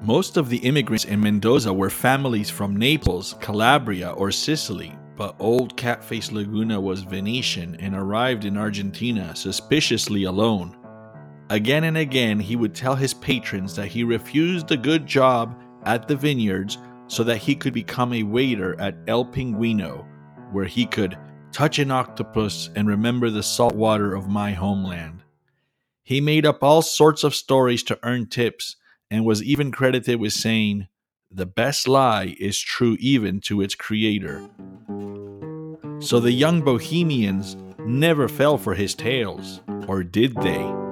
Most of the immigrants in Mendoza were families from Naples, Calabria, or Sicily, but old Catface Laguna was Venetian and arrived in Argentina suspiciously alone. Again and again, he would tell his patrons that he refused a good job at the vineyards so that he could become a waiter at El Pinguino, where he could touch an octopus and remember the salt water of my homeland. He made up all sorts of stories to earn tips and was even credited with saying, The best lie is true even to its creator. So the young bohemians never fell for his tales, or did they?